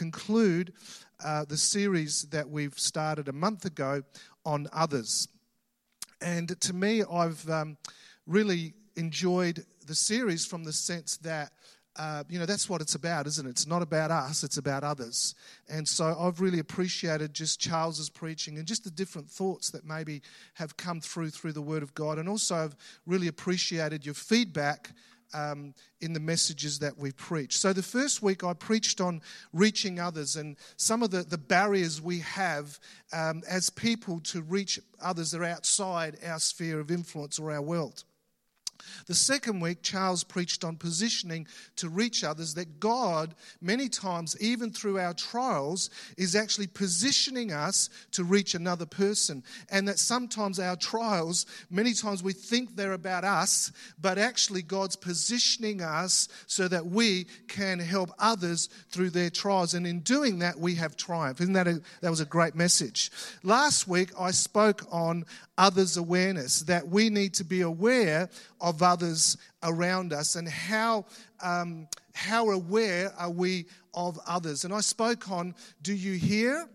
conclude uh, the series that we've started a month ago on others. And to me, I've um, really enjoyed the series from the sense that uh, you know, that's what it's about, isn't it? It's not about us, it's about others. And so I've really appreciated just Charles's preaching and just the different thoughts that maybe have come through through the Word of God. And also, I've really appreciated your feedback um, in the messages that we preach. So, the first week I preached on reaching others and some of the, the barriers we have um, as people to reach others that are outside our sphere of influence or our world. The second week, Charles preached on positioning to reach others, that God, many times, even through our trials, is actually positioning us to reach another person. And that sometimes our trials, many times we think they're about us, but actually God's positioning us so that we can help others through their trials. And in doing that, we have triumph. Isn't that a, that was a great message? Last week, I spoke on others' awareness, that we need to be aware of others around us and how, um, how aware are we of others. And I spoke on do you hear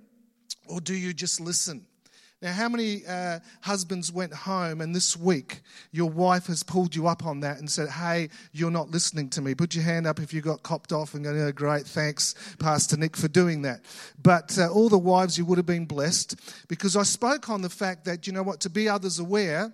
or do you just listen? Now, how many uh, husbands went home and this week your wife has pulled you up on that and said, Hey, you're not listening to me? Put your hand up if you got copped off and go, oh, Great, thanks, Pastor Nick, for doing that. But uh, all the wives, you would have been blessed because I spoke on the fact that, you know what, to be others aware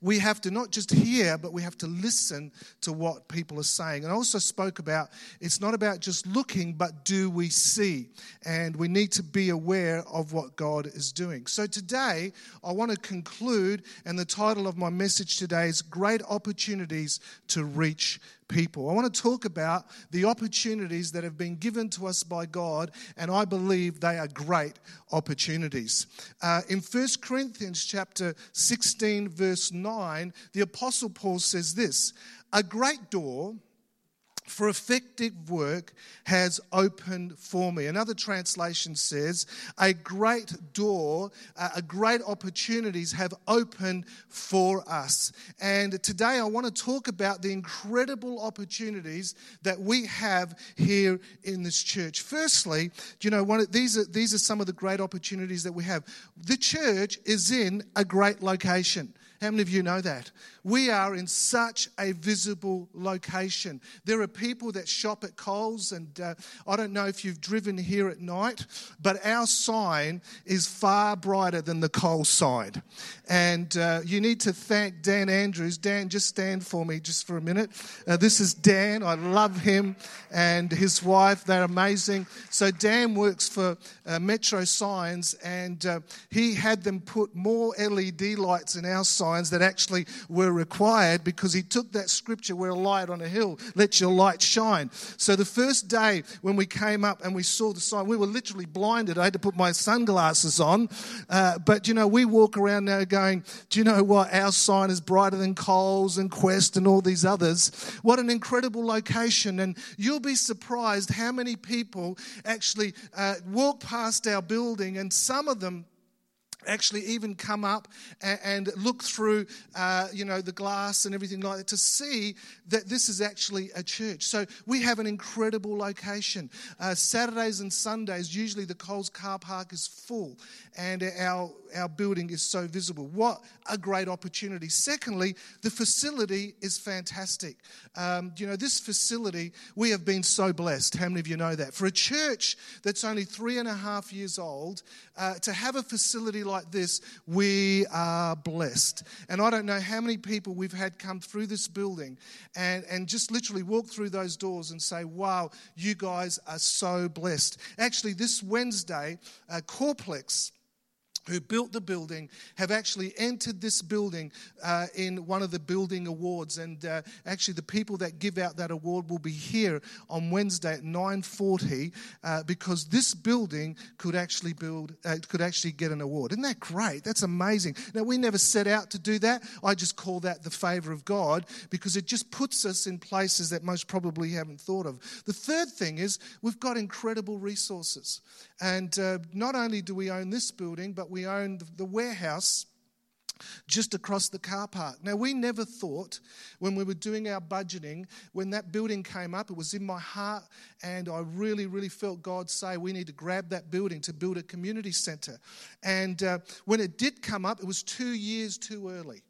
we have to not just hear, but we have to listen to what people are saying. And I also spoke about it's not about just looking, but do we see? And we need to be aware of what God is doing. So today, I want to conclude, and the title of my message today is Great Opportunities to Reach people. I want to talk about the opportunities that have been given to us by God, and I believe they are great opportunities. Uh, in 1 Corinthians chapter 16, verse 9, the Apostle Paul says this A great door for effective work has opened for me. Another translation says, a great door, uh, a great opportunities have opened for us. And today I want to talk about the incredible opportunities that we have here in this church. Firstly, you know, one of, these are these are some of the great opportunities that we have. The church is in a great location. How many of you know that? We are in such a visible location. There are people that shop at Coles, and uh, I don't know if you've driven here at night, but our sign is far brighter than the Coles sign. And uh, you need to thank Dan Andrews. Dan, just stand for me just for a minute. Uh, this is Dan. I love him and his wife. They're amazing. So, Dan works for uh, Metro Signs, and uh, he had them put more LED lights in our signs that actually were required because he took that scripture, we're a light on a hill, let your light shine. So the first day when we came up and we saw the sign, we were literally blinded. I had to put my sunglasses on. Uh, but, you know, we walk around now going, do you know what? Our sign is brighter than Coles and Quest and all these others. What an incredible location. And you'll be surprised how many people actually uh, walk past our building and some of them actually even come up and, look through, uh, you know, the glass and everything like that to see that this is actually a church. So we have an incredible location. Uh, Saturdays and Sundays, usually the Coles car park is full and our, our building is so visible. What a great opportunity. Secondly, the facility is fantastic. Um, you know, this facility, we have been so blessed. How many of you know that? For a church that's only three and a half years old, uh, to have a facility like this, we are blessed. And I don't know how many people we've had come through this building and, and just literally walk through those doors and say, wow, you guys are so blessed. Actually, this Wednesday, uh, Corplex who built the building have actually entered this building uh, in one of the building awards. And uh, actually the people that give out that award will be here on wednesday at 9.40 uh, because this building could actually build uh, could actually get an award. Isn't that great? That's amazing. Now we never set out to do that. I just call that the favor of god because it just puts us in places that most probably haven't thought of. The third thing is we've got incredible resources. And uh, not only do we own this building but we own the warehouse just across the car park. Now, we never thought when we were doing our budgeting, when that building came up, it was in my heart, and I really, really felt God say we need to grab that building to build a community centre. And uh, when it did come up, it was two years too early.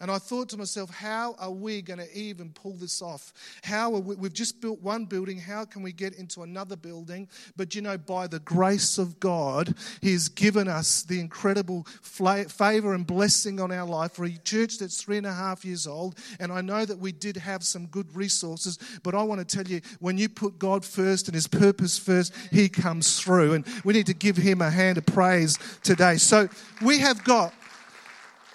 And I thought to myself, how are we going to even pull this off? How we, we've just built one building, how can we get into another building? But you know, by the grace of God, He has given us the incredible favor and blessing on our life for a church that's three and a half years old. And I know that we did have some good resources, but I want to tell you, when you put God first and His purpose first, He comes through. And we need to give Him a hand of praise today. So we have got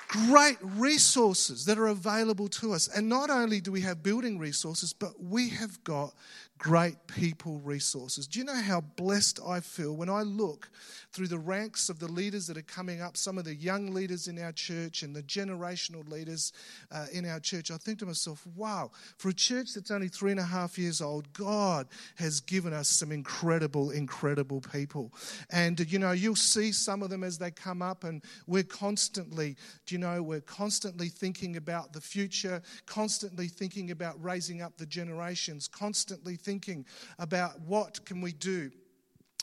great resources that are available to us. And not only do we have building resources, but we have got great people resources. Do you know how blessed I feel when I look through the ranks of the leaders that are coming up, some of the young leaders in our church and the generational leaders uh, in our church? I think to myself, wow, for a church that's only three and a half years old, God has given us some incredible, incredible people. And, you know, you'll see some of them as they come up, and we're constantly, do you know, we're constantly thinking about the future, constantly thinking about raising up the generations, constantly thinking about what can we do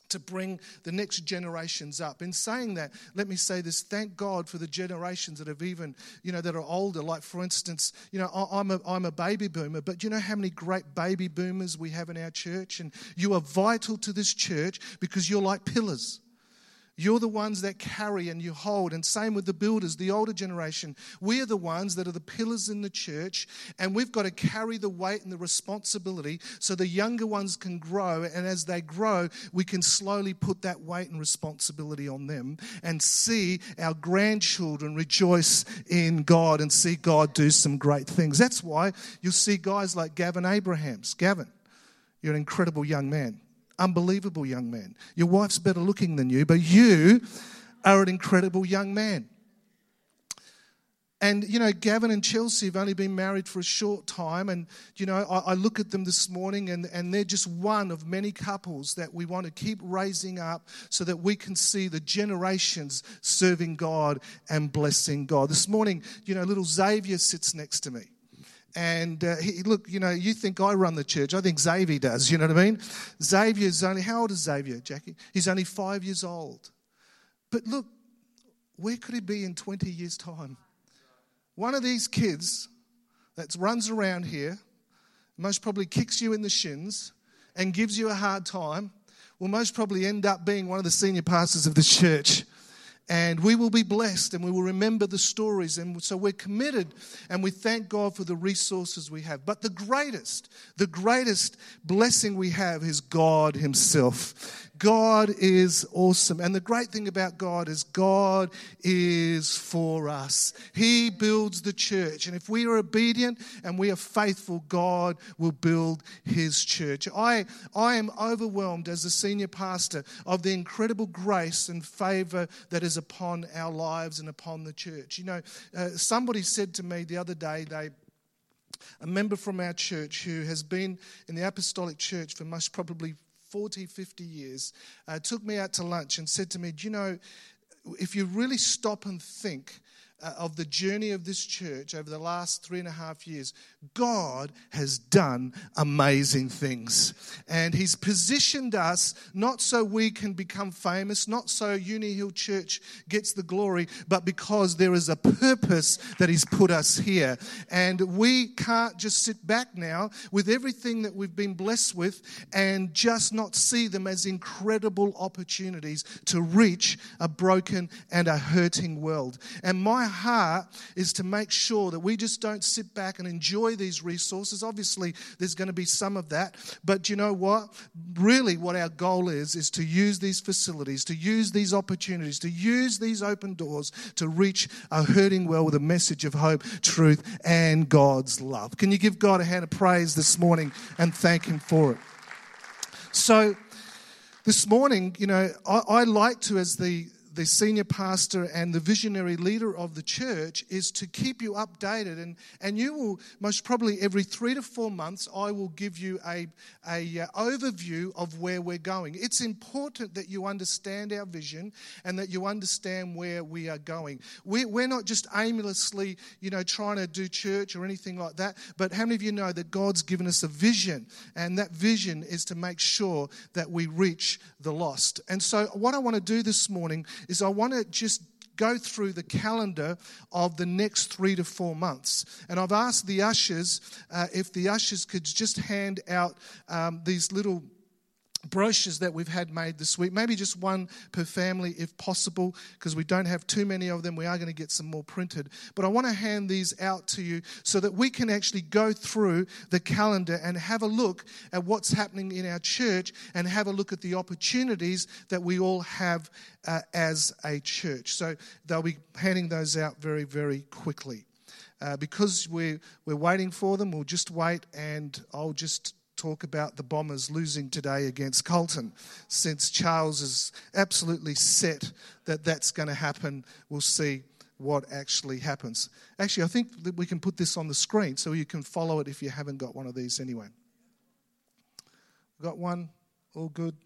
to bring the next generations up. In saying that, let me say this: thank God for the generations that have even, you know, that are older. Like for instance, you know, I'm a I'm a baby boomer, but you know how many great baby boomers we have in our church, and you are vital to this church because you're like pillars. You're the ones that carry and you hold. And same with the builders, the older generation. We are the ones that are the pillars in the church, and we've got to carry the weight and the responsibility so the younger ones can grow. And as they grow, we can slowly put that weight and responsibility on them and see our grandchildren rejoice in God and see God do some great things. That's why you'll see guys like Gavin Abrahams. Gavin, you're an incredible young man unbelievable young man. Your wife's better looking than you, but you are an incredible young man. And, you know, Gavin and Chelsea have only been married for a short time. And, you know, I, I, look at them this morning and, and they're just one of many couples that we want to keep raising up so that we can see the generations serving God and blessing God. This morning, you know, little Xavier sits next to me. And uh, he, look, you know, you think I run the church. I think Xavier does. You know what I mean? Xavier's only, how old is Xavier, Jackie? He's only five years old. But look, where could he be in 20 years' time? One of these kids that runs around here, most probably kicks you in the shins and gives you a hard time, will most probably end up being one of the senior pastors of the church and we will be blessed and we will remember the stories. And so we're committed and we thank God for the resources we have. But the greatest, the greatest blessing we have is God Himself. God is awesome. And the great thing about God is God is for us. He builds the church. And if we are obedient and we are faithful, God will build his church. I, I am overwhelmed as a senior pastor of the incredible grace and favor that is upon our lives and upon the church. You know, uh, somebody said to me the other day, they a member from our church who has been in the apostolic church for most probably 40, 50 years, uh, took me out to lunch and said to me, Do you know, if you really stop and think uh, of the journey of this church over the last three and a half years, God has done amazing things. And He's positioned us not so we can become famous, not so Uni Hill Church gets the glory, but because there is a purpose that He's put us here. And we can't just sit back now with everything that we've been blessed with and just not see them as incredible opportunities to reach a broken and a hurting world. And my heart is to make sure that we just don't sit back and enjoy these resources. Obviously, there's going to be some of that. But you know what? Really, what our goal is, is to use these facilities, to use these opportunities, to use these open doors to reach a hurting world with a message of hope, truth, and God's love. Can you give God a hand of praise this morning and thank Him for it? So, this morning, you know, I, I like to, as the the senior pastor and the visionary leader of the church is to keep you updated. And, and you will, most probably every three to four months, I will give you a, a uh, overview of where we're going. It's important that you understand our vision and that you understand where we are going. We're, we're not just aimlessly, you know, trying to do church or anything like that, but how many of you know that God's given us a vision? And that vision is to make sure that we reach the lost. And so, what I want to do this morning is I want to just go through the calendar of the next three to four months. And I've asked the ushers uh, if the ushers could just hand out um, these little brochures that we've had made this week. Maybe just one per family if possible, because we don't have too many of them. We are going to get some more printed. But I want to hand these out to you so that we can actually go through the calendar and have a look at what's happening in our church and have a look at the opportunities that we all have uh, as a church. So they'll be handing those out very, very quickly. Uh, because we're, we're waiting for them, we'll just wait and I'll just talk about the Bombers losing today against Carlton, Since Charles is absolutely set that that's going to happen, we'll see what actually happens. Actually, I think that we can put this on the screen so you can follow it if you haven't got one of these anyway. Got one? All good?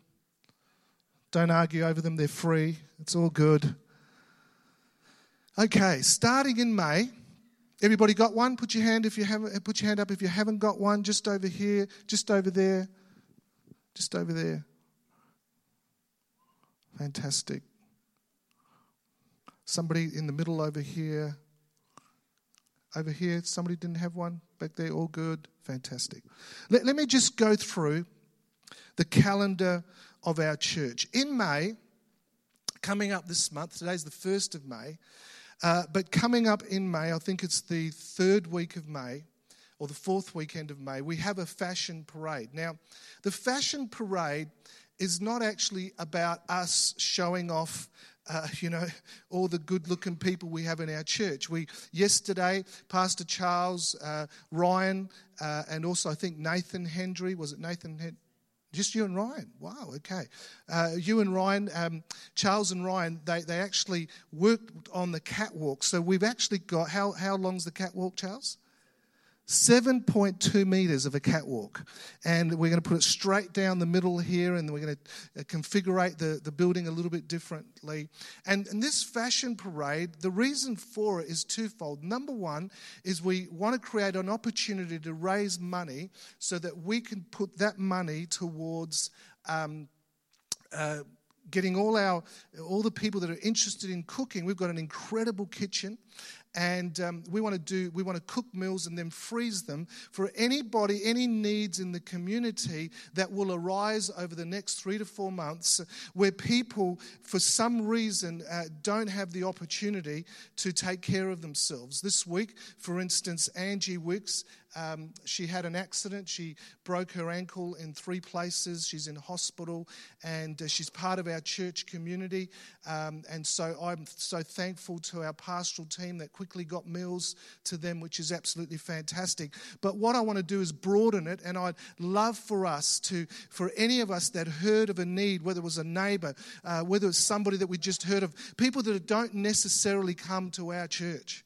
Don't argue over them, they're free. It's all good. Okay, starting in May, Everybody got one? Put your hand if you haven't. Put your hand up if you haven't got one. Just over here. Just over there. Just over there. Fantastic. Somebody in the middle over here. Over here, somebody didn't have one back there. All good. Fantastic. Let, let me just go through the calendar of our church. In May, coming up this month, today's the 1st of May, uh, but coming up in May, I think it's the third week of May or the fourth weekend of May, we have a fashion parade. Now, the fashion parade is not actually about us showing off. Uh, you know, all the good looking people we have in our church. We, yesterday, Pastor Charles, uh, Ryan, uh, and also I think Nathan Hendry, was it Nathan Hendry? Just you and Ryan. Wow, okay. Uh, you and Ryan, um, Charles and Ryan, they, they actually worked on the catwalk. So we've actually got, how, how long's the catwalk, Charles? 7.2 meters of a catwalk. And we're going to put it straight down the middle here, and we're going to uh, configure the, the building a little bit differently. And, and this fashion parade, the reason for it is twofold. Number one is we want to create an opportunity to raise money so that we can put that money towards. Um, uh, getting all our all the people that are interested in cooking we've got an incredible kitchen and um, we want to do we want to cook meals and then freeze them for anybody any needs in the community that will arise over the next three to four months where people for some reason uh, don't have the opportunity to take care of themselves. This week for instance angie wicks um, she had an accident. She broke her ankle in three places. She's in hospital, and uh, she's part of our church community. Um, and so I'm so thankful to our pastoral team that quickly got meals to them, which is absolutely fantastic. But what I want to do is broaden it, and I'd love for us to, for any of us that heard of a need, whether it was a neighbor, uh, whether it's somebody that we just heard of, people that don't necessarily come to our church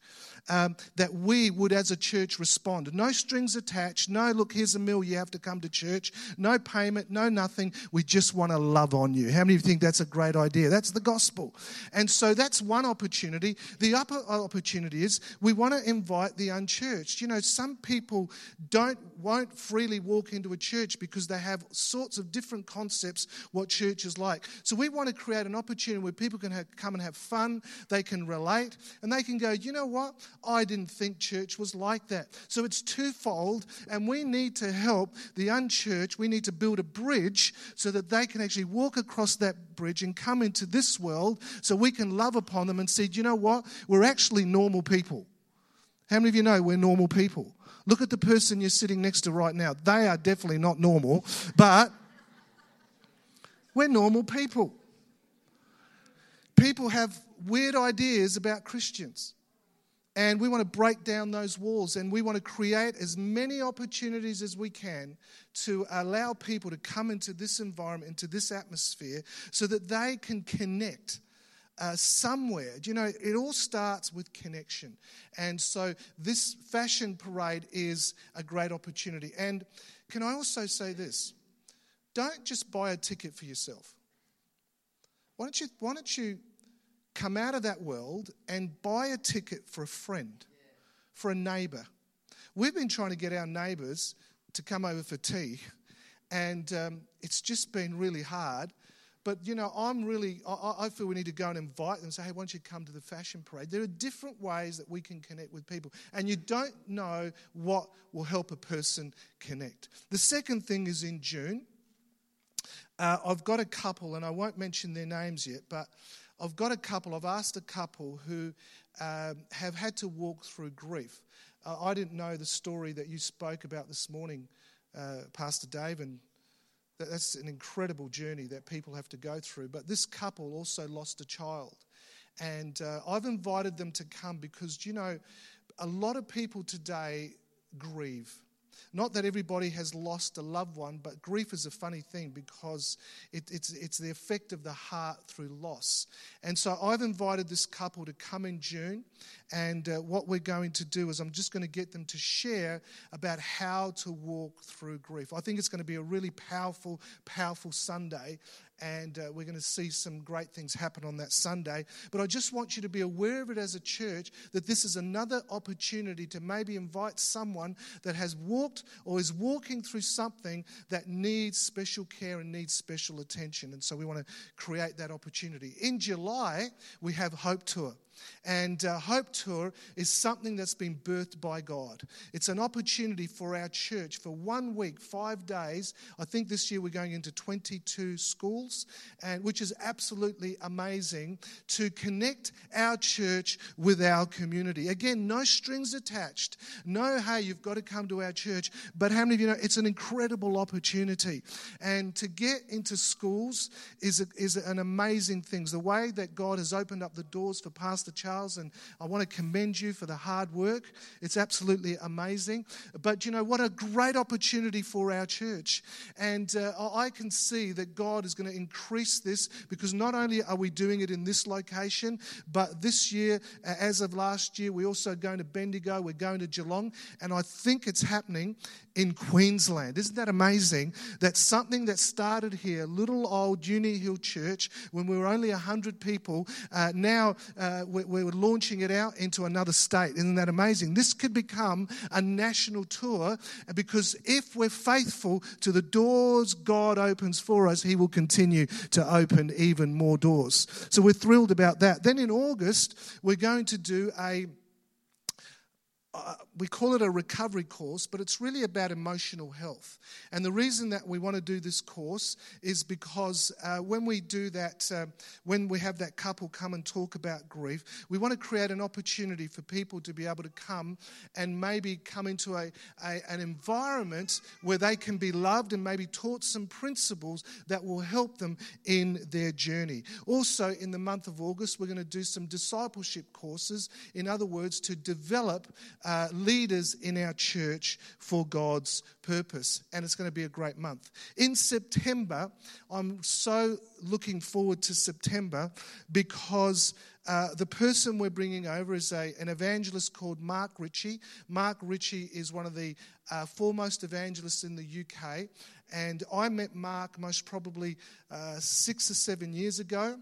um, that we would, as a church, respond. No strings attached. No, look, here's a meal. You have to come to church. No payment. No nothing. We just want to love on you. How many of you think that's a great idea? That's the gospel. And so that's one opportunity. The other opportunity is we want to invite the unchurched. You know, some people don't won't freely walk into a church because they have sorts of different concepts what church is like. So we want to create an opportunity where people can have, come and have fun. They can relate, and they can go. You know what? I didn't think church was like that. So it's twofold, and we need to help the unchurched. We need to build a bridge so that they can actually walk across that bridge and come into this world so we can love upon them and say, you know what? We're actually normal people. How many of you know we're normal people? Look at the person you're sitting next to right now. They are definitely not normal, but we're normal people. People have weird ideas about Christians. And we want to break down those walls and we want to create as many opportunities as we can to allow people to come into this environment, into this atmosphere, so that they can connect uh, somewhere. You know, it all starts with connection. And so this fashion parade is a great opportunity. And can I also say this? Don't just buy a ticket for yourself. Why don't you, why don't you come out of that world and buy a ticket for a friend, for a neighbor? We've been trying to get our neighbors to come over for tea, and um, it's just been really hard. But, you know, I'm really, I, I, feel we need to go and invite them and say, hey, why don't you come to the fashion parade? There are different ways that we can connect with people, and you don't know what will help a person connect. The second thing is in June. Uh, I've got a couple, and I won't mention their names yet, but I've got a couple, I've asked a couple who um, have had to walk through grief. Uh, I didn't know the story that you spoke about this morning, uh, Pastor Dave, and that, that's an incredible journey that people have to go through. But this couple also lost a child. And uh, I've invited them to come because, you know, a lot of people today grieve. Not that everybody has lost a loved one, but grief is a funny thing because it, it's, it's the effect of the heart through loss. And so I've invited this couple to come in June. And uh, what we're going to do is I'm just going to get them to share about how to walk through grief. I think it's going to be a really powerful, powerful Sunday and uh, we're going to see some great things happen on that Sunday. But I just want you to be aware of it as a church that this is another opportunity to maybe invite someone that has walked or is walking through something that needs special care and needs special attention. And so we want to create that opportunity. In July, we have Hope Tour. And uh, Hope Tour is something that's been birthed by God. It's an opportunity for our church for one week, five days. I think this year we're going into 22 schools, and which is absolutely amazing to connect our church with our community. Again, no strings attached. No, hey, you've got to come to our church. But how many of you know it's an incredible opportunity? And to get into schools is, a, is an amazing thing. The way that God has opened up the doors for pastors Pastor Charles, and I want to commend you for the hard work. It's absolutely amazing. But you know, what a great opportunity for our church. And uh, I can see that God is going to increase this because not only are we doing it in this location, but this year, as of last year, we're also going to Bendigo, we're going to Geelong, and I think it's happening in Queensland. Isn't that amazing? That something that started here, little old Uni Hill Church, when we were only 100 people, uh, now uh, we're launching it out into another state. Isn't that amazing? This could become a national tour because if we're faithful to the doors God opens for us, He will continue to open even more doors. So we're thrilled about that. Then in August, we're going to do a uh, we call it a recovery course, but it's really about emotional health. And the reason that we want to do this course is because uh, when we do that, uh, when we have that couple come and talk about grief, we want to create an opportunity for people to be able to come and maybe come into a, a an environment where they can be loved and maybe taught some principles that will help them in their journey. Also, in the month of August, we're going to do some discipleship courses. In other words, to develop uh, leaders in our church for God's purpose. And it's going to be a great month. In September, I'm so looking forward to September because. Uh, the person we're bringing over is a, an evangelist called Mark Ritchie. Mark Ritchie is one of the uh, foremost evangelists in the UK. And I met Mark most probably uh, six or seven years ago.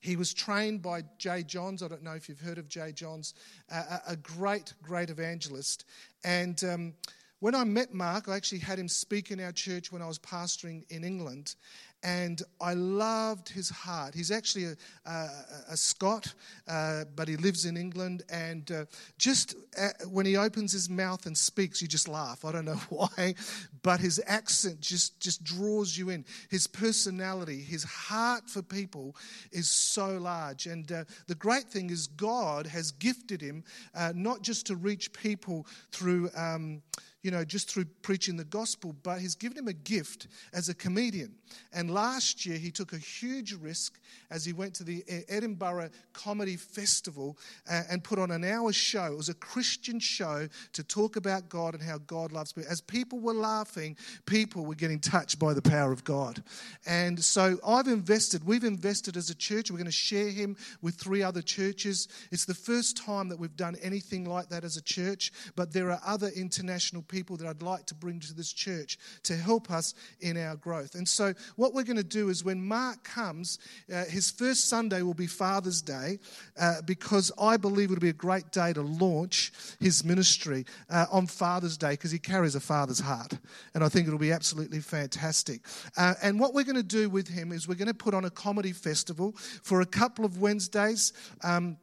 He was trained by Jay Johns. I don't know if you've heard of Jay Johns, a, a great, great evangelist. And um, when I met Mark, I actually had him speak in our church when I was pastoring in England and I loved his heart. He's actually a, a, a Scot, uh, but he lives in England. And uh, just uh, when he opens his mouth and speaks, you just laugh. I don't know why, but his accent just, just draws you in. His personality, his heart for people is so large. And uh, the great thing is, God has gifted him uh, not just to reach people through. Um, you know, just through preaching the gospel, but He's given him a gift as a comedian. And last year, he took a huge risk as he went to the Edinburgh Comedy Festival uh, and put on an hour show. It was a Christian show to talk about God and how God loves people. As people were laughing, people were getting touched by the power of God. And so I've invested, we've invested as a church. We're going to share him with three other churches. It's the first time that we've done anything like that as a church, but there are other international people that I'd like to bring to this church to help us in our growth. And so what we're going to do is when Mark comes, uh, his first Sunday will be Father's Day uh, because I believe it'll be a great day to launch his ministry uh, on Father's Day because he carries a father's heart. And I think it'll be absolutely fantastic. Uh, and what we're going to do with him is we're going to put on a comedy festival for a couple of Wednesdays. Um,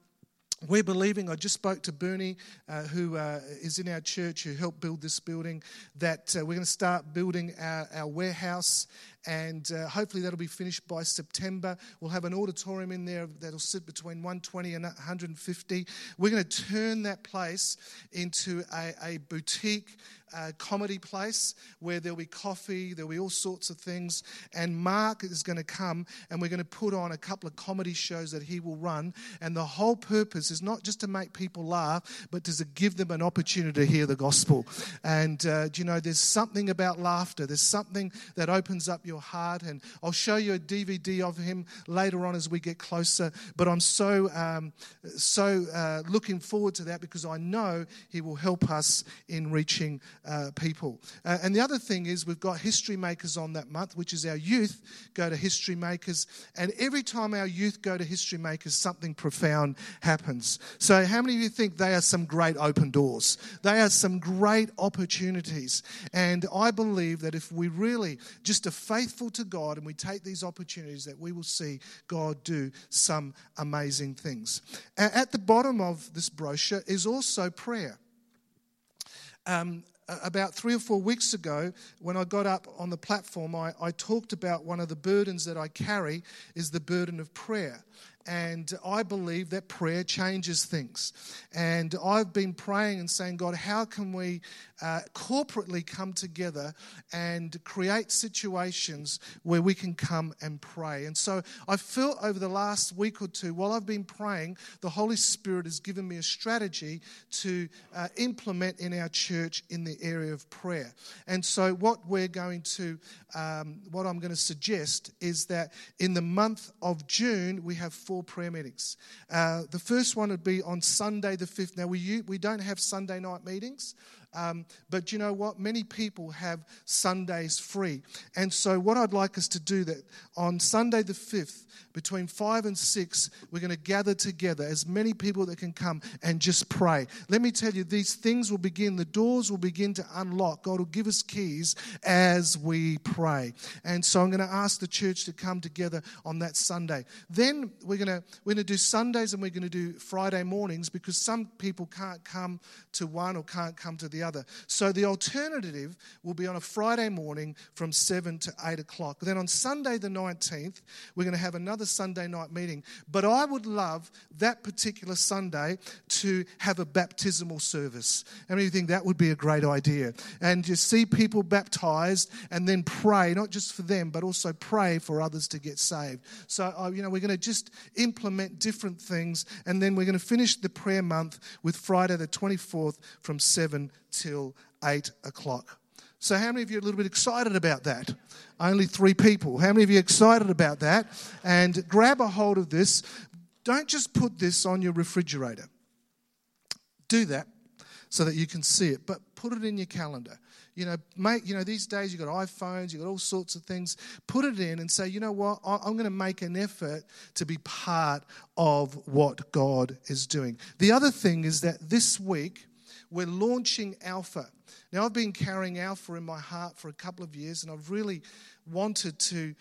we're believing, I just spoke to Bernie, uh, who uh, is in our church, who helped build this building, that uh, we're going to start building our, our warehouse and uh, hopefully that'll be finished by September. We'll have an auditorium in there that'll sit between 120 and 150. We're going to turn that place into a, a boutique uh, comedy place where there'll be coffee, there'll be all sorts of things. And Mark is going to come and we're going to put on a couple of comedy shows that he will run. And the whole purpose is not just to make people laugh, but to give them an opportunity to hear the gospel. And, uh, you know, there's something about laughter, there's something that opens up your heart. And I'll show you a DVD of him later on as we get closer. But I'm so, um, so uh, looking forward to that because I know he will help us in reaching uh, people. Uh, and the other thing is, we've got History Makers on that month, which is our youth go to History Makers. And every time our youth go to History Makers, something profound happens. So, how many of you think they are some great open doors? They are some great opportunities. And I believe that if we really just are faithful to God and we take these opportunities, that we will see God do some amazing things. At the bottom of this brochure is also prayer. Um, about three or four weeks ago, when I got up on the platform, I, I, talked about one of the burdens that I carry is the burden of prayer. And I believe that prayer changes things. And I've been praying and saying, God, how can we uh, corporately come together and create situations where we can come and pray? And so I felt over the last week or two, while I've been praying, the Holy Spirit has given me a strategy to uh, implement in our church in the area of prayer. And so what we're going to, um, what I'm going to suggest is that in the month of June, we have four prayer meetings. Uh, the first one would be on Sunday the 5th. Now, we, we don't have Sunday night meetings. Um, but you know what? Many people have Sundays free. And so, what I'd like us to do that on Sunday the 5th, between 5 and 6, we're going to gather together, as many people that can come, and just pray. Let me tell you, these things will begin, the doors will begin to unlock. God will give us keys as we pray. And so, I'm going to ask the church to come together on that Sunday. Then, we're going to, we're going to do Sundays and we're going to do Friday mornings because some people can't come to one or can't come to the the other. So the alternative will be on a Friday morning from 7 to 8 o'clock. Then on Sunday, the 19th, we're going to have another Sunday night meeting. But I would love that particular Sunday to have a baptismal service. Many of you think that would be a great idea? And you see people baptized and then pray, not just for them, but also pray for others to get saved. So, uh, you know, we're going to just implement different things. And then we're going to finish the prayer month with Friday the 24th from 7 till 8 o'clock. So, how many of you are a little bit excited about that? Only three people. How many of you are excited about that? And grab a hold of this. Don't just put this on your refrigerator. Do that so that you can see it, but put it in your calendar. You know, make, you know, these days you've got iPhones, you've got all sorts of things. Put it in and say, you know what, I'm going to make an effort to be part of what God is doing. The other thing is that this week, we're launching Alpha. Now, I've been carrying Alpha in my heart for a couple of years, and I've really wanted to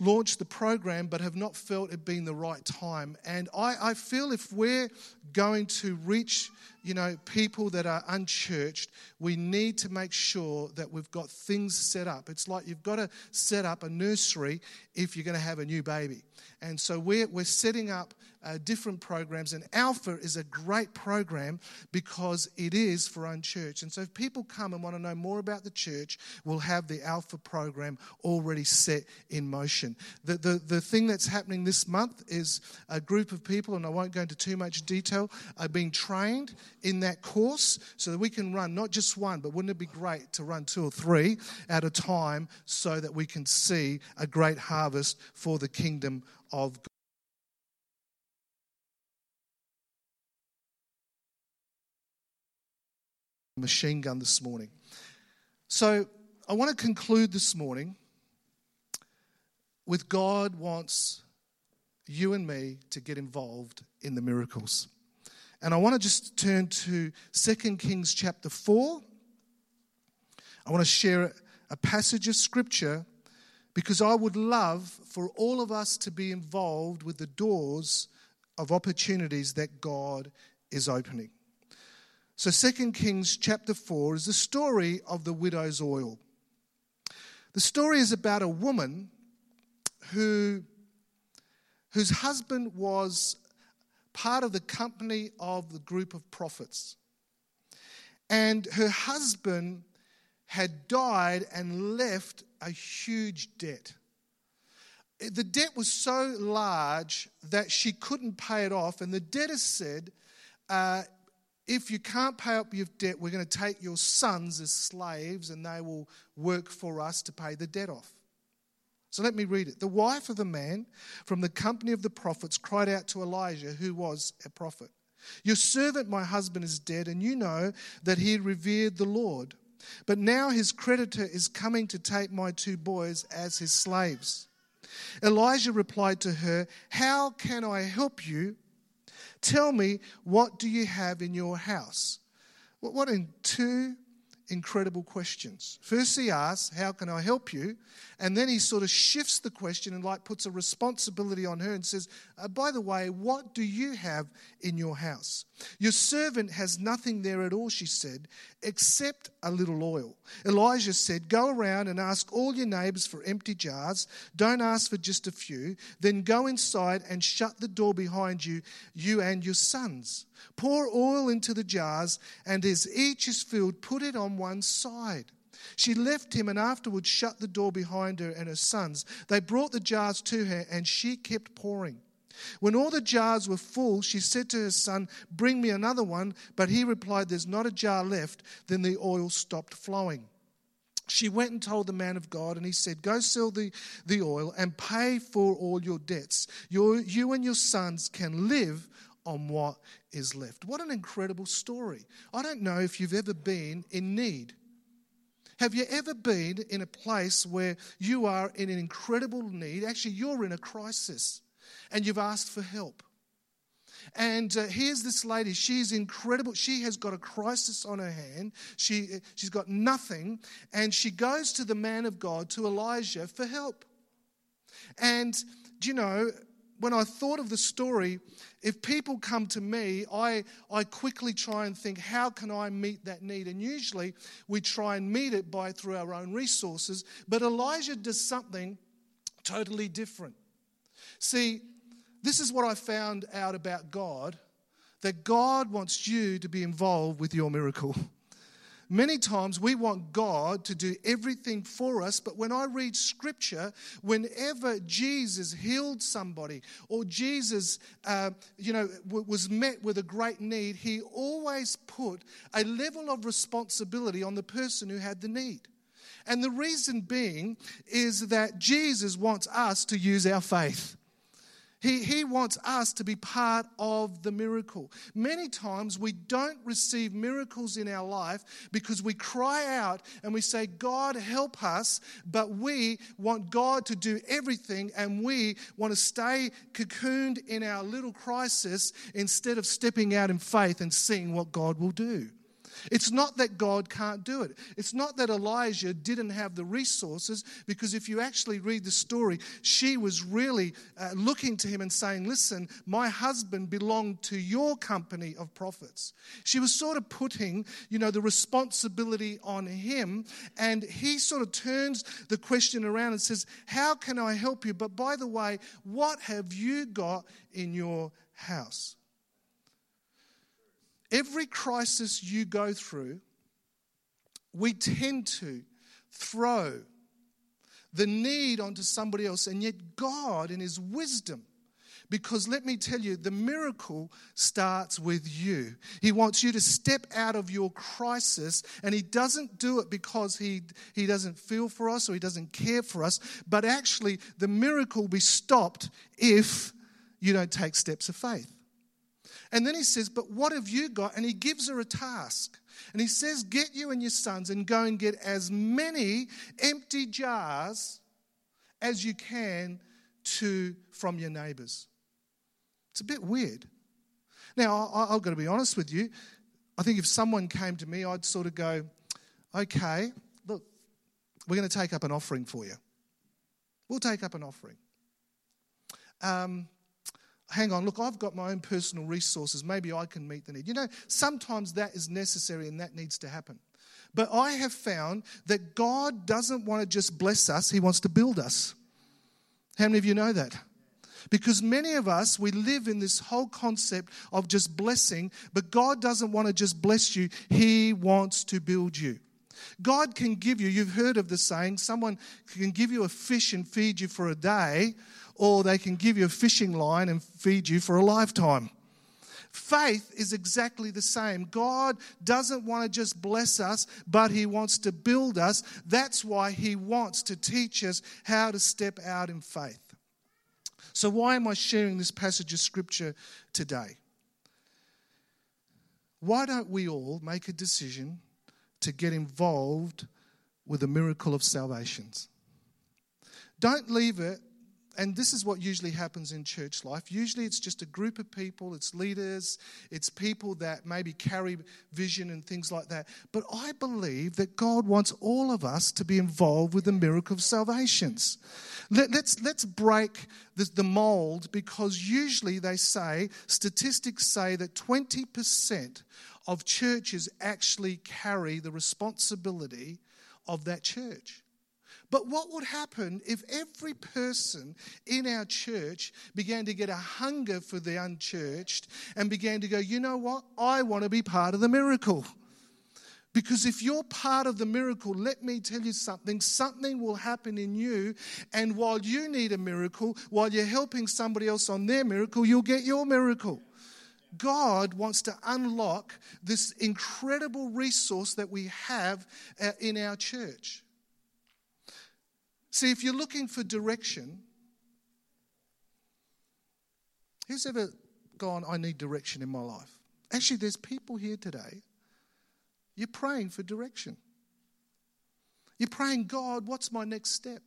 launch the program but have not felt it being the right time. And I, I, feel if we're going to reach you know, people that are unchurched, we need to make sure that we've got things set up. It's like you've got to set up a nursery if you're going to have a new baby. And so we're, we're setting up uh, different programs, and Alpha is a great program because it is for unchurched. And so if people come and want to know more about the church, we'll have the Alpha program already set in motion. The, the, the thing that's happening this month is a group of people, and I won't go into too much detail, are being trained in that course so that we can run not just one, but wouldn't it be great to run two or three at a time so that we can see a great harvest for the kingdom of God? machine gun this morning. So I want to conclude this morning with God wants you and me to get involved in the miracles. And I want to just turn to 2 Kings chapter 4. I want to share a passage of scripture because I would love for all of us to be involved with the doors of opportunities that God is opening. So 2 Kings chapter 4 is the story of the widow's oil. The story is about a woman who whose husband was part of the company of the group of prophets. And her husband had died and left a huge debt. The debt was so large that she couldn't pay it off, and the debtor said, uh, if you can't pay up your debt, we're going to take your sons as slaves and they will work for us to pay the debt off. So let me read it. The wife of the man from the company of the prophets cried out to Elijah, who was a prophet Your servant, my husband, is dead, and you know that he revered the Lord. But now his creditor is coming to take my two boys as his slaves. Elijah replied to her, How can I help you? Tell me, what do you have in your house? What in two incredible questions. First, he asks, How can I help you? And then he sort of shifts the question and like puts a responsibility on her and says, uh, By the way, what do you have in your house? Your servant has nothing there at all, she said, except a little oil. Elijah said, Go around and ask all your neighbors for empty jars. Don't ask for just a few. Then go inside and shut the door behind you, you and your sons. Pour oil into the jars, and as each is filled, put it on one side. She left him and afterwards shut the door behind her and her sons. They brought the jars to her, and she kept pouring. When all the jars were full, she said to her son, Bring me another one. But he replied, There's not a jar left. Then the oil stopped flowing. She went and told the man of God, and he said, Go sell the, the oil and pay for all your debts. Your, you and your sons can live on what is left. What an incredible story. I don't know if you've ever been in need. Have you ever been in a place where you are in an incredible need? Actually, you're in a crisis and you've asked for help. And uh, here's this lady. She's incredible. She has got a crisis on her hand. She, she's got nothing. And she goes to the man of God, to Elijah, for help. And, do you know, when I thought of the story, if people come to me, I, I quickly try and think, how can I meet that need? And usually we try and meet it by through our own resources. But Elijah does something totally different. See, this is what I found out about God that God wants you to be involved with your miracle. Many times we want God to do everything for us, but when I read scripture, whenever Jesus healed somebody or Jesus, uh, you know, w- was met with a great need, he always put a level of responsibility on the person who had the need. And the reason being is that Jesus wants us to use our faith. He, he wants us to be part of the miracle. Many times we don't receive miracles in our life because we cry out and we say, God, help us, but we want God to do everything and we want to stay cocooned in our little crisis instead of stepping out in faith and seeing what God will do. It's not that God can't do it. It's not that Elijah didn't have the resources, because if you actually read the story, she was really uh, looking to him and saying, Listen, my husband belonged to your company of prophets. She was sort of putting, you know, the responsibility on him, and he sort of turns the question around and says, How can I help you? But by the way, what have you got in your house? Every crisis you go through, we tend to throw the need onto somebody else, and yet God, in His wisdom, because let me tell you, the miracle starts with you. He wants you to step out of your crisis, and He doesn't do it because He, he doesn't feel for us or He doesn't care for us, but actually, the miracle will be stopped if you don't take steps of faith. And then he says, But what have you got? And he gives her a task. And he says, Get you and your sons and go and get as many empty jars as you can to from your neighbors. It's a bit weird. Now, I, I've got to be honest with you. I think if someone came to me, I'd sort of go, Okay, look, we're going to take up an offering for you. We'll take up an offering. Um, hang on, look, I've got my own personal resources. Maybe I can meet the need. You know, sometimes that is necessary and that needs to happen. But I have found that God doesn't want to just bless us, He wants to build us. How many of you know that? Because many of us, we live in this whole concept of just blessing, but God doesn't want to just bless you, He wants to build you. God can give you, you've heard of the saying, someone can give you a fish and feed you for a day, or they can give you a fishing line and feed you for a lifetime. Faith is exactly the same. God doesn't want to just bless us, but He wants to build us. That's why He wants to teach us how to step out in faith. So, why am I sharing this passage of Scripture today? Why don't we all make a decision to get involved with the miracle of salvations? Don't leave it and this is what usually happens in church life. Usually it's just a group of people, it's leaders, it's people that maybe carry vision and things like that. But I believe that God wants all of us to be involved with the miracle of salvations. Let, us let's, let's break the, the mold because usually they say, statistics say that 20% of churches actually carry the responsibility of that church. But what would happen if every person in our church began to get a hunger for the unchurched and began to go, you know what? I want to be part of the miracle. Because if you're part of the miracle, let me tell you something, something will happen in you. And while you need a miracle, while you're helping somebody else on their miracle, you'll get your miracle. God wants to unlock this incredible resource that we have uh, in our church. See, if you're looking for direction, who's ever gone, I need direction in my life? Actually, there's people here today, you're praying for direction. You're praying, God, what's my next step?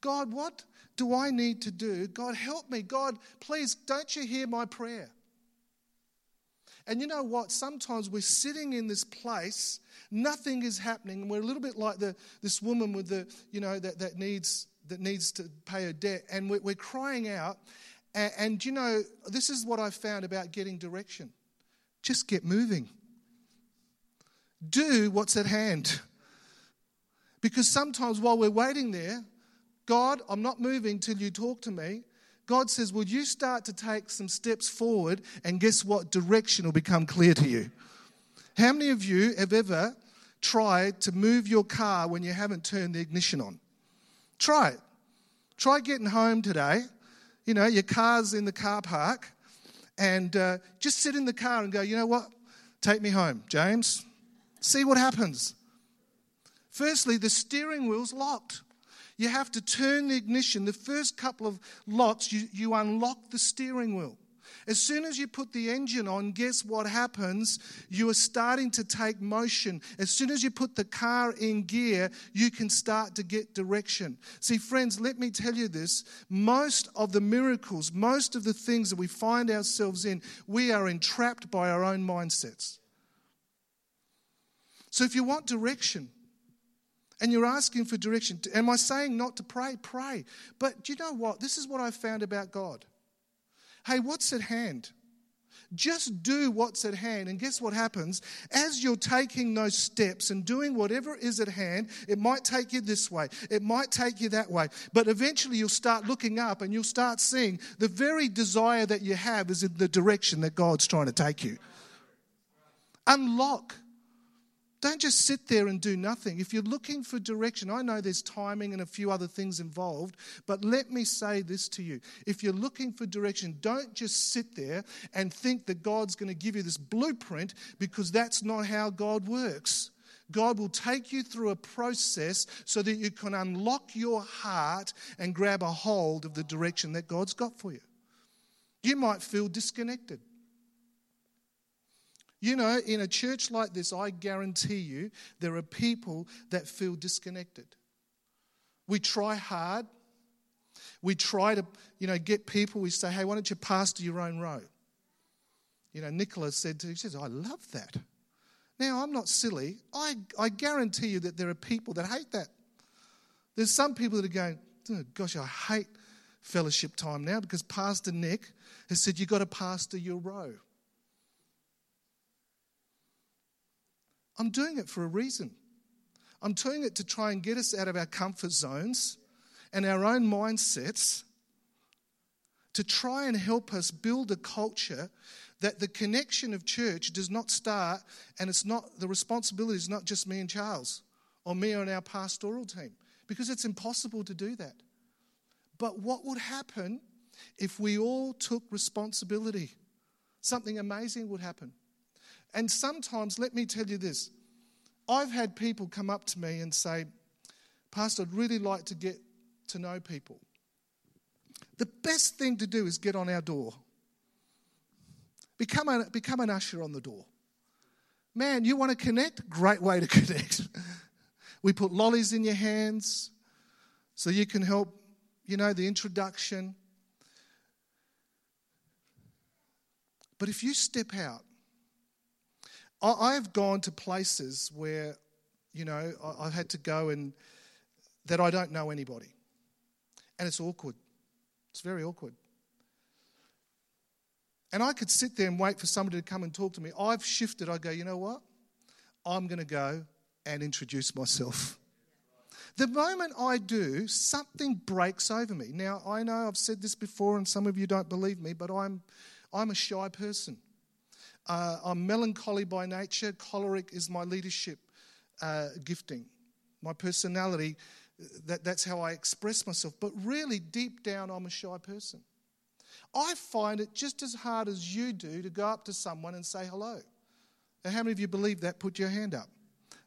God, what do I need to do? God, help me. God, please, don't you hear my prayer? And you know what? Sometimes we're sitting in this place, nothing is happening, and we're a little bit like the, this woman with the, you know, that, that needs that needs to pay her debt, and we're, we're crying out. And, and you know, this is what I found about getting direction. Just get moving. Do what's at hand. Because sometimes while we're waiting there, God, I'm not moving till you talk to me. God says, Will you start to take some steps forward? And guess what? Direction will become clear to you. How many of you have ever tried to move your car when you haven't turned the ignition on? Try it. Try getting home today. You know, your car's in the car park, and uh, just sit in the car and go, you know what? Take me home, James. See what happens. Firstly, the steering wheel's locked you have to turn the ignition. The first couple of locks, you, you unlock the steering wheel. As soon as you put the engine on, guess what happens? You are starting to take motion. As soon as you put the car in gear, you can start to get direction. See, friends, let me tell you this most of the miracles, most of the things that we find ourselves in, we are entrapped by our own mindsets. So if you want direction, and you're asking for direction. Am I saying not to pray? Pray. But do you know what? This is what I've found about God. Hey, what's at hand? Just do what's at hand. And guess what happens? As you're taking those steps and doing whatever is at hand, it might take you this way, it might take you that way. But eventually you'll start looking up and you'll start seeing the very desire that you have is in the direction that God's trying to take you. Unlock don't just sit there and do nothing. If you're looking for direction, I know there's timing and a few other things involved, but let me say this to you. If you're looking for direction, don't just sit there and think that God's going to give you this blueprint because that's not how God works. God will take you through a process so that you can unlock your heart and grab a hold of the direction that God's got for you. You might feel disconnected. You know, in a church like this, I guarantee you there are people that feel disconnected. We try hard. We try to, you know, get people. We say, hey, why don't you pastor your own row? You know, Nicholas said to, he says, I love that. Now, I'm not silly. I, I guarantee you that there are people that hate that. There's some people that are going, oh, gosh, I hate fellowship time now because Pastor Nick has said you've got to pastor your row. I'm doing it for a reason. I'm doing it to try and get us out of our comfort zones and our own mindsets to try and help us build a culture that the connection of church does not start and it's not the responsibility is not just me and Charles or me and our pastoral team because it's impossible to do that. But what would happen if we all took responsibility? Something amazing would happen. And sometimes, let me tell you this I've had people come up to me and say, Pastor, I'd really like to get to know people. The best thing to do is get on our door. Become, a, become an usher on the door. Man, you want to connect? Great way to connect. we put lollies in your hands so you can help, you know, the introduction. But if you step out I've gone to places where, you know, I've had to go and that I don't know anybody. And it's awkward. It's very awkward. And I could sit there and wait for somebody to come and talk to me. I've shifted. I go, you know what? I'm going to go and introduce myself. The moment I do, something breaks over me. Now, I know I've said this before, and some of you don't believe me, but I'm, I'm a shy person. Uh, I'm melancholy by nature. Choleric is my leadership uh, gifting, my personality. That, that's how I express myself. But really, deep down, I'm a shy person. I find it just as hard as you do to go up to someone and say hello. Now, how many of you believe that? Put your hand up.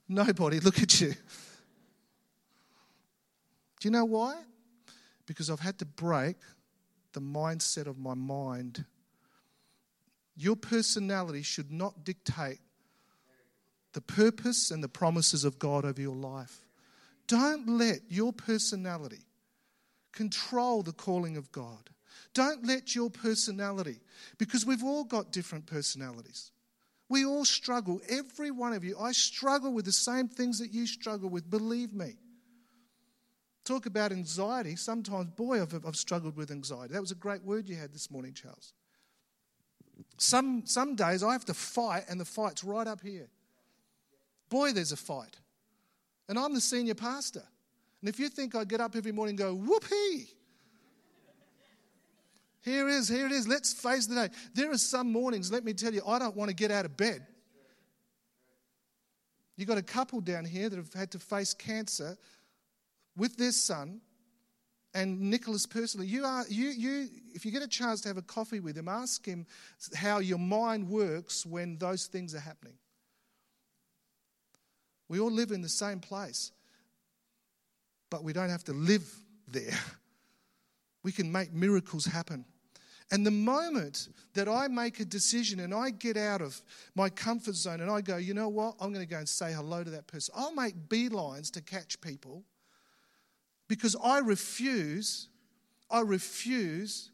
Nobody, look at you. Do you know why? Because I've had to break the mindset of my mind your personality should not dictate the purpose and the promises of God over your life. Don't let your personality control the calling of God. Don't let your personality, because we've all got different personalities. We all struggle, every one of you. I struggle with the same things that you struggle with, believe me. Talk about anxiety. Sometimes, boy, I've, I've struggled with anxiety. That was a great word you had this morning, Charles. Some, some days I have to fight, and the fight's right up here. Boy, there's a fight. And I'm the senior pastor. And if you think I get up every morning and go, whoopee, here it is, here it is, let's face the day. There are some mornings, let me tell you, I don't want to get out of bed. You've got a couple down here that have had to face cancer with their son and Nicholas personally, you are you you if you get a chance to have a coffee with him, ask him how your mind works when those things are happening. We all live in the same place, but we don't have to live there. We can make miracles happen. And the moment that I make a decision and I get out of my comfort zone and I go, you know what, I'm going to go and say hello to that person, I'll make beelines to catch people because I refuse, I refuse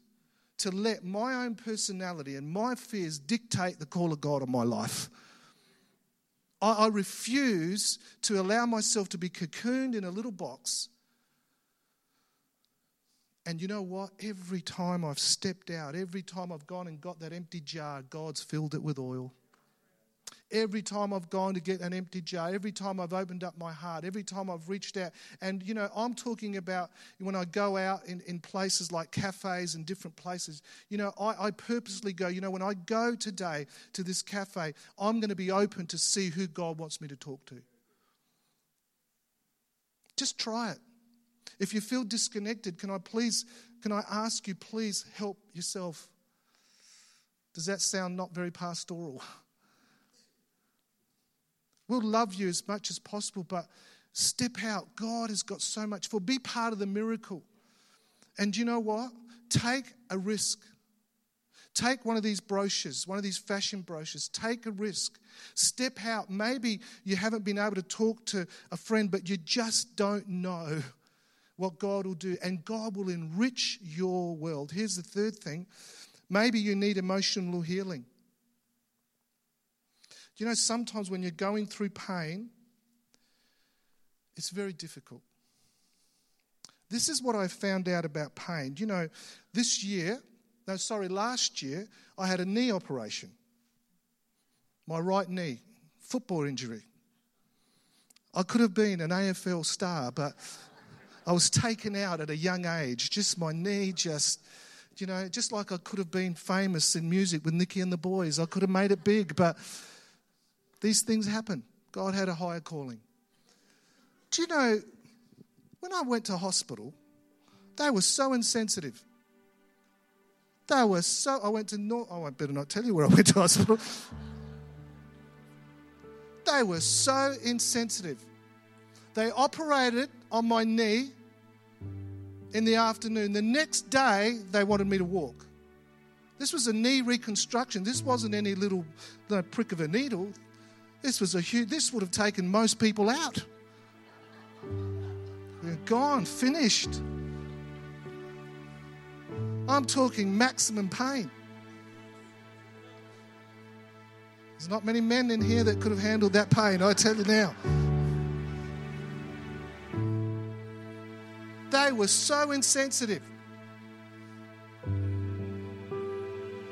to let my own personality and my fears dictate the call of God on my life. I, I refuse to allow myself to be cocooned in a little box. And you know what? Every time I've stepped out, every time I've gone and got that empty jar, God's filled it with oil. Every time I've gone to get an empty jar, every time I've opened up my heart, every time I've reached out. And, you know, I'm talking about when I go out in, in places like cafes and different places, you know, I, I purposely go, you know, when I go today to this cafe, I'm going to be open to see who God wants me to talk to. Just try it. If you feel disconnected, can I please, can I ask you, please help yourself? Does that sound not very pastoral? We'll love you as much as possible, but step out. God has got so much for. Be part of the miracle. And you know what? Take a risk. Take one of these brochures, one of these fashion brochures. Take a risk. Step out. Maybe you haven't been able to talk to a friend, but you just don't know what God will do. And God will enrich your world. Here's the third thing maybe you need emotional healing. You know, sometimes when you're going through pain, it's very difficult. This is what I found out about pain. You know, this year, no, sorry, last year, I had a knee operation. My right knee, football injury. I could have been an AFL star, but I was taken out at a young age. Just my knee, just, you know, just like I could have been famous in music with Nicky and the Boys. I could have made it big, but these things happen. God had a higher calling. Do you know, when I went to hospital, they were so insensitive. They were so. I went to. Oh, I better not tell you where I went to hospital. They were so insensitive. They operated on my knee in the afternoon. The next day, they wanted me to walk. This was a knee reconstruction. This wasn't any little prick of a needle. This was a huge, this would have taken most people out. They're gone, finished. I'm talking maximum pain. There's not many men in here that could have handled that pain, I tell you now. They were so insensitive.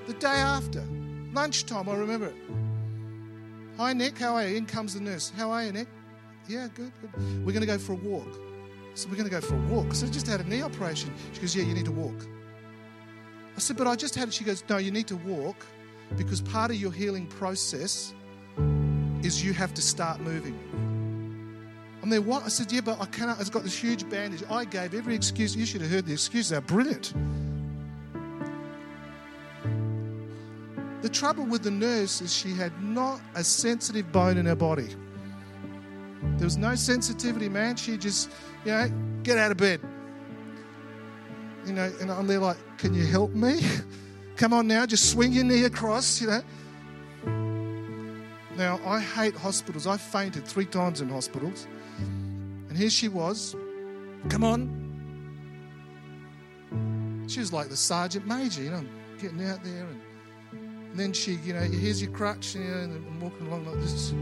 The day after, lunchtime, I remember it. Hi, Nick. How are you? In comes the nurse. How are you, Nick? Yeah, good, good. We're going to go for a walk. So we're going to go for a walk. So I just had a knee operation. She goes, Yeah, you need to walk. I said, But I just had it. She goes, No, you need to walk because part of your healing process is you have to start moving. I'm there, what? I said, Yeah, but I cannot. I've got this huge bandage. I gave every excuse. You should have heard the excuses. They're brilliant. The trouble with the nurse is she had not a sensitive bone in her body. There was no sensitivity, man. She just, you know, get out of bed. You know, and I'm there like, can you help me? Come on now, just swing your knee across, you know. Now, I hate hospitals. I fainted three times in hospitals. And here she was. Come on. She was like the sergeant major, you know, getting out there and and then she, you know, here's your crutch, you know, and I'm walking along like this.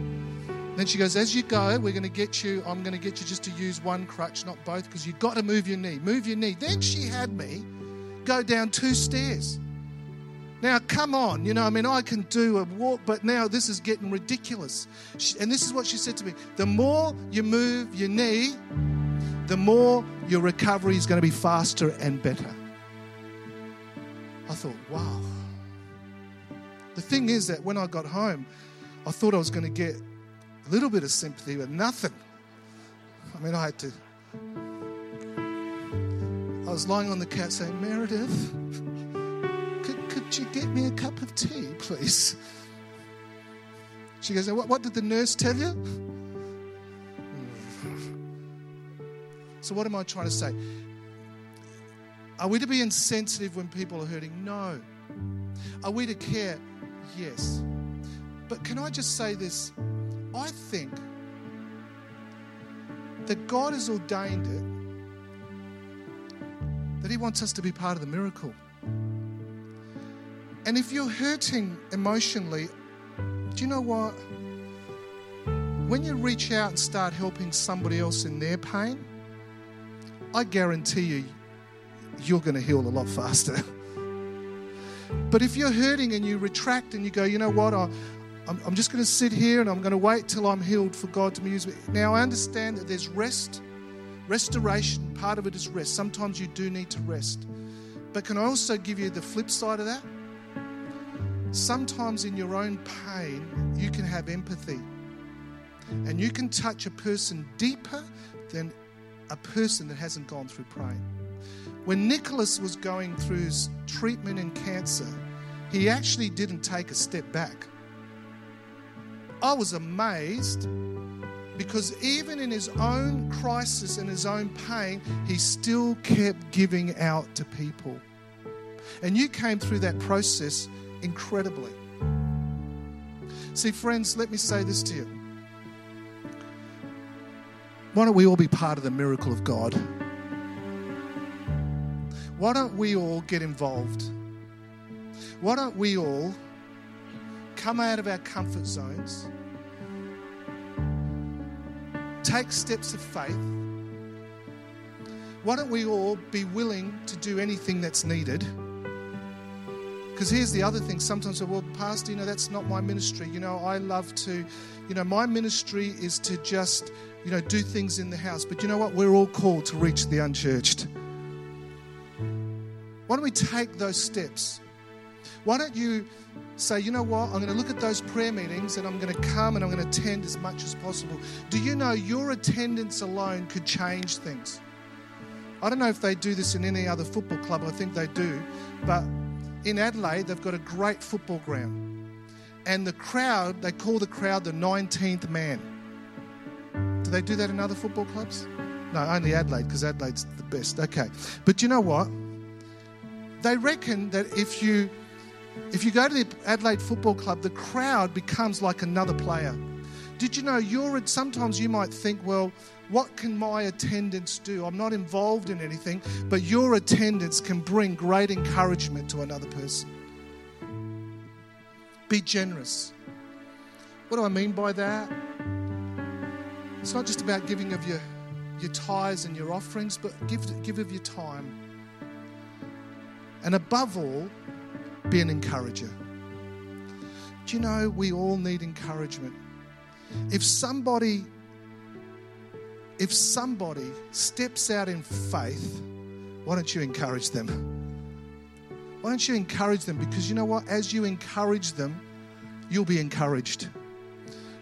Then she goes, as you go, we're going to get you, I'm going to get you just to use one crutch, not both, because you've got to move your knee. Move your knee. Then she had me go down two stairs. Now, come on, you know, I mean, I can do a walk, but now this is getting ridiculous. She, and this is what she said to me the more you move your knee, the more your recovery is going to be faster and better. I thought, wow. The thing is that when I got home, I thought I was going to get a little bit of sympathy, but nothing. I mean, I had to. I was lying on the couch saying, Meredith, could, could you get me a cup of tea, please? She goes, what, what did the nurse tell you? So, what am I trying to say? Are we to be insensitive when people are hurting? No. Are we to care? Yes. But can I just say this? I think that God has ordained it, that He wants us to be part of the miracle. And if you're hurting emotionally, do you know what? when you reach out and start helping somebody else in their pain, I guarantee you, you're going to heal a lot faster. but if you're hurting and you retract and you go, you know what, I, I'm, I'm just going to sit here and I'm going to wait till I'm healed for God to use me. Now, I understand that there's rest, restoration. Part of it is rest. Sometimes you do need to rest. But can I also give you the flip side of that? Sometimes in your own pain, you can have empathy. And you can touch a person deeper than a person that hasn't gone through pain. When Nicholas was going through his treatment in cancer, he actually didn't take a step back. I was amazed because even in his own crisis and his own pain, he still kept giving out to people. And you came through that process incredibly. See, friends, let me say this to you. Why don't we all be part of the miracle of God? Why don't we all get involved? Why don't we all come out of our comfort zones, take steps of faith? Why don't we all be willing to do anything that's needed? Because here's the other thing. Sometimes, well, Pastor, you know, that's not my ministry. You know, I love to, you know, my ministry is to just, you know, do things in the house. But you know what? We're all called to reach the unchurched. Why don't we take those steps? Why don't you say, you know what? I'm going to look at those prayer meetings and I'm going to come and I'm going to attend as much as possible. Do you know your attendance alone could change things? I don't know if they do this in any other football club. I think they do. But in Adelaide, they've got a great football ground. And the crowd, they call the crowd the 19th man. Do they do that in other football clubs? No, only Adelaide, because Adelaide's the best. Okay. But you know what? They reckon that if you if you go to the Adelaide Football Club, the crowd becomes like another player. Did you know you're sometimes you might think, well, what can my attendance do? I'm not involved in anything, but your attendance can bring great encouragement to another person. Be generous. What do I mean by that? It's not just about giving of your, your tithes and your offerings, but give, give of your time. And above all, be an encourager. Do you know we all need encouragement? If somebody if somebody steps out in faith, why don't you encourage them? Why don't you encourage them? Because you know what? As you encourage them, you'll be encouraged.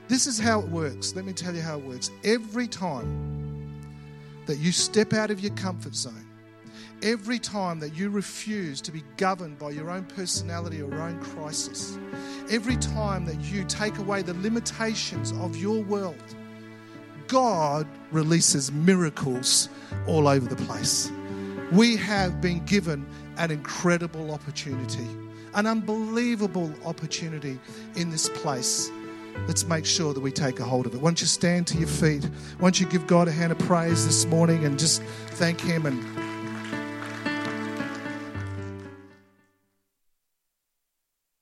This is how it works. Let me tell you how it works. Every time that you step out of your comfort zone, every time that you refuse to be governed by your own personality or own crisis, every time that you take away the limitations of your world, God releases miracles all over the place. We have been given an incredible opportunity, an unbelievable opportunity in this place. Let's make sure that we take a hold of it. Don't you stand to your feet? Don't you give God a hand of praise this morning and just thank Him and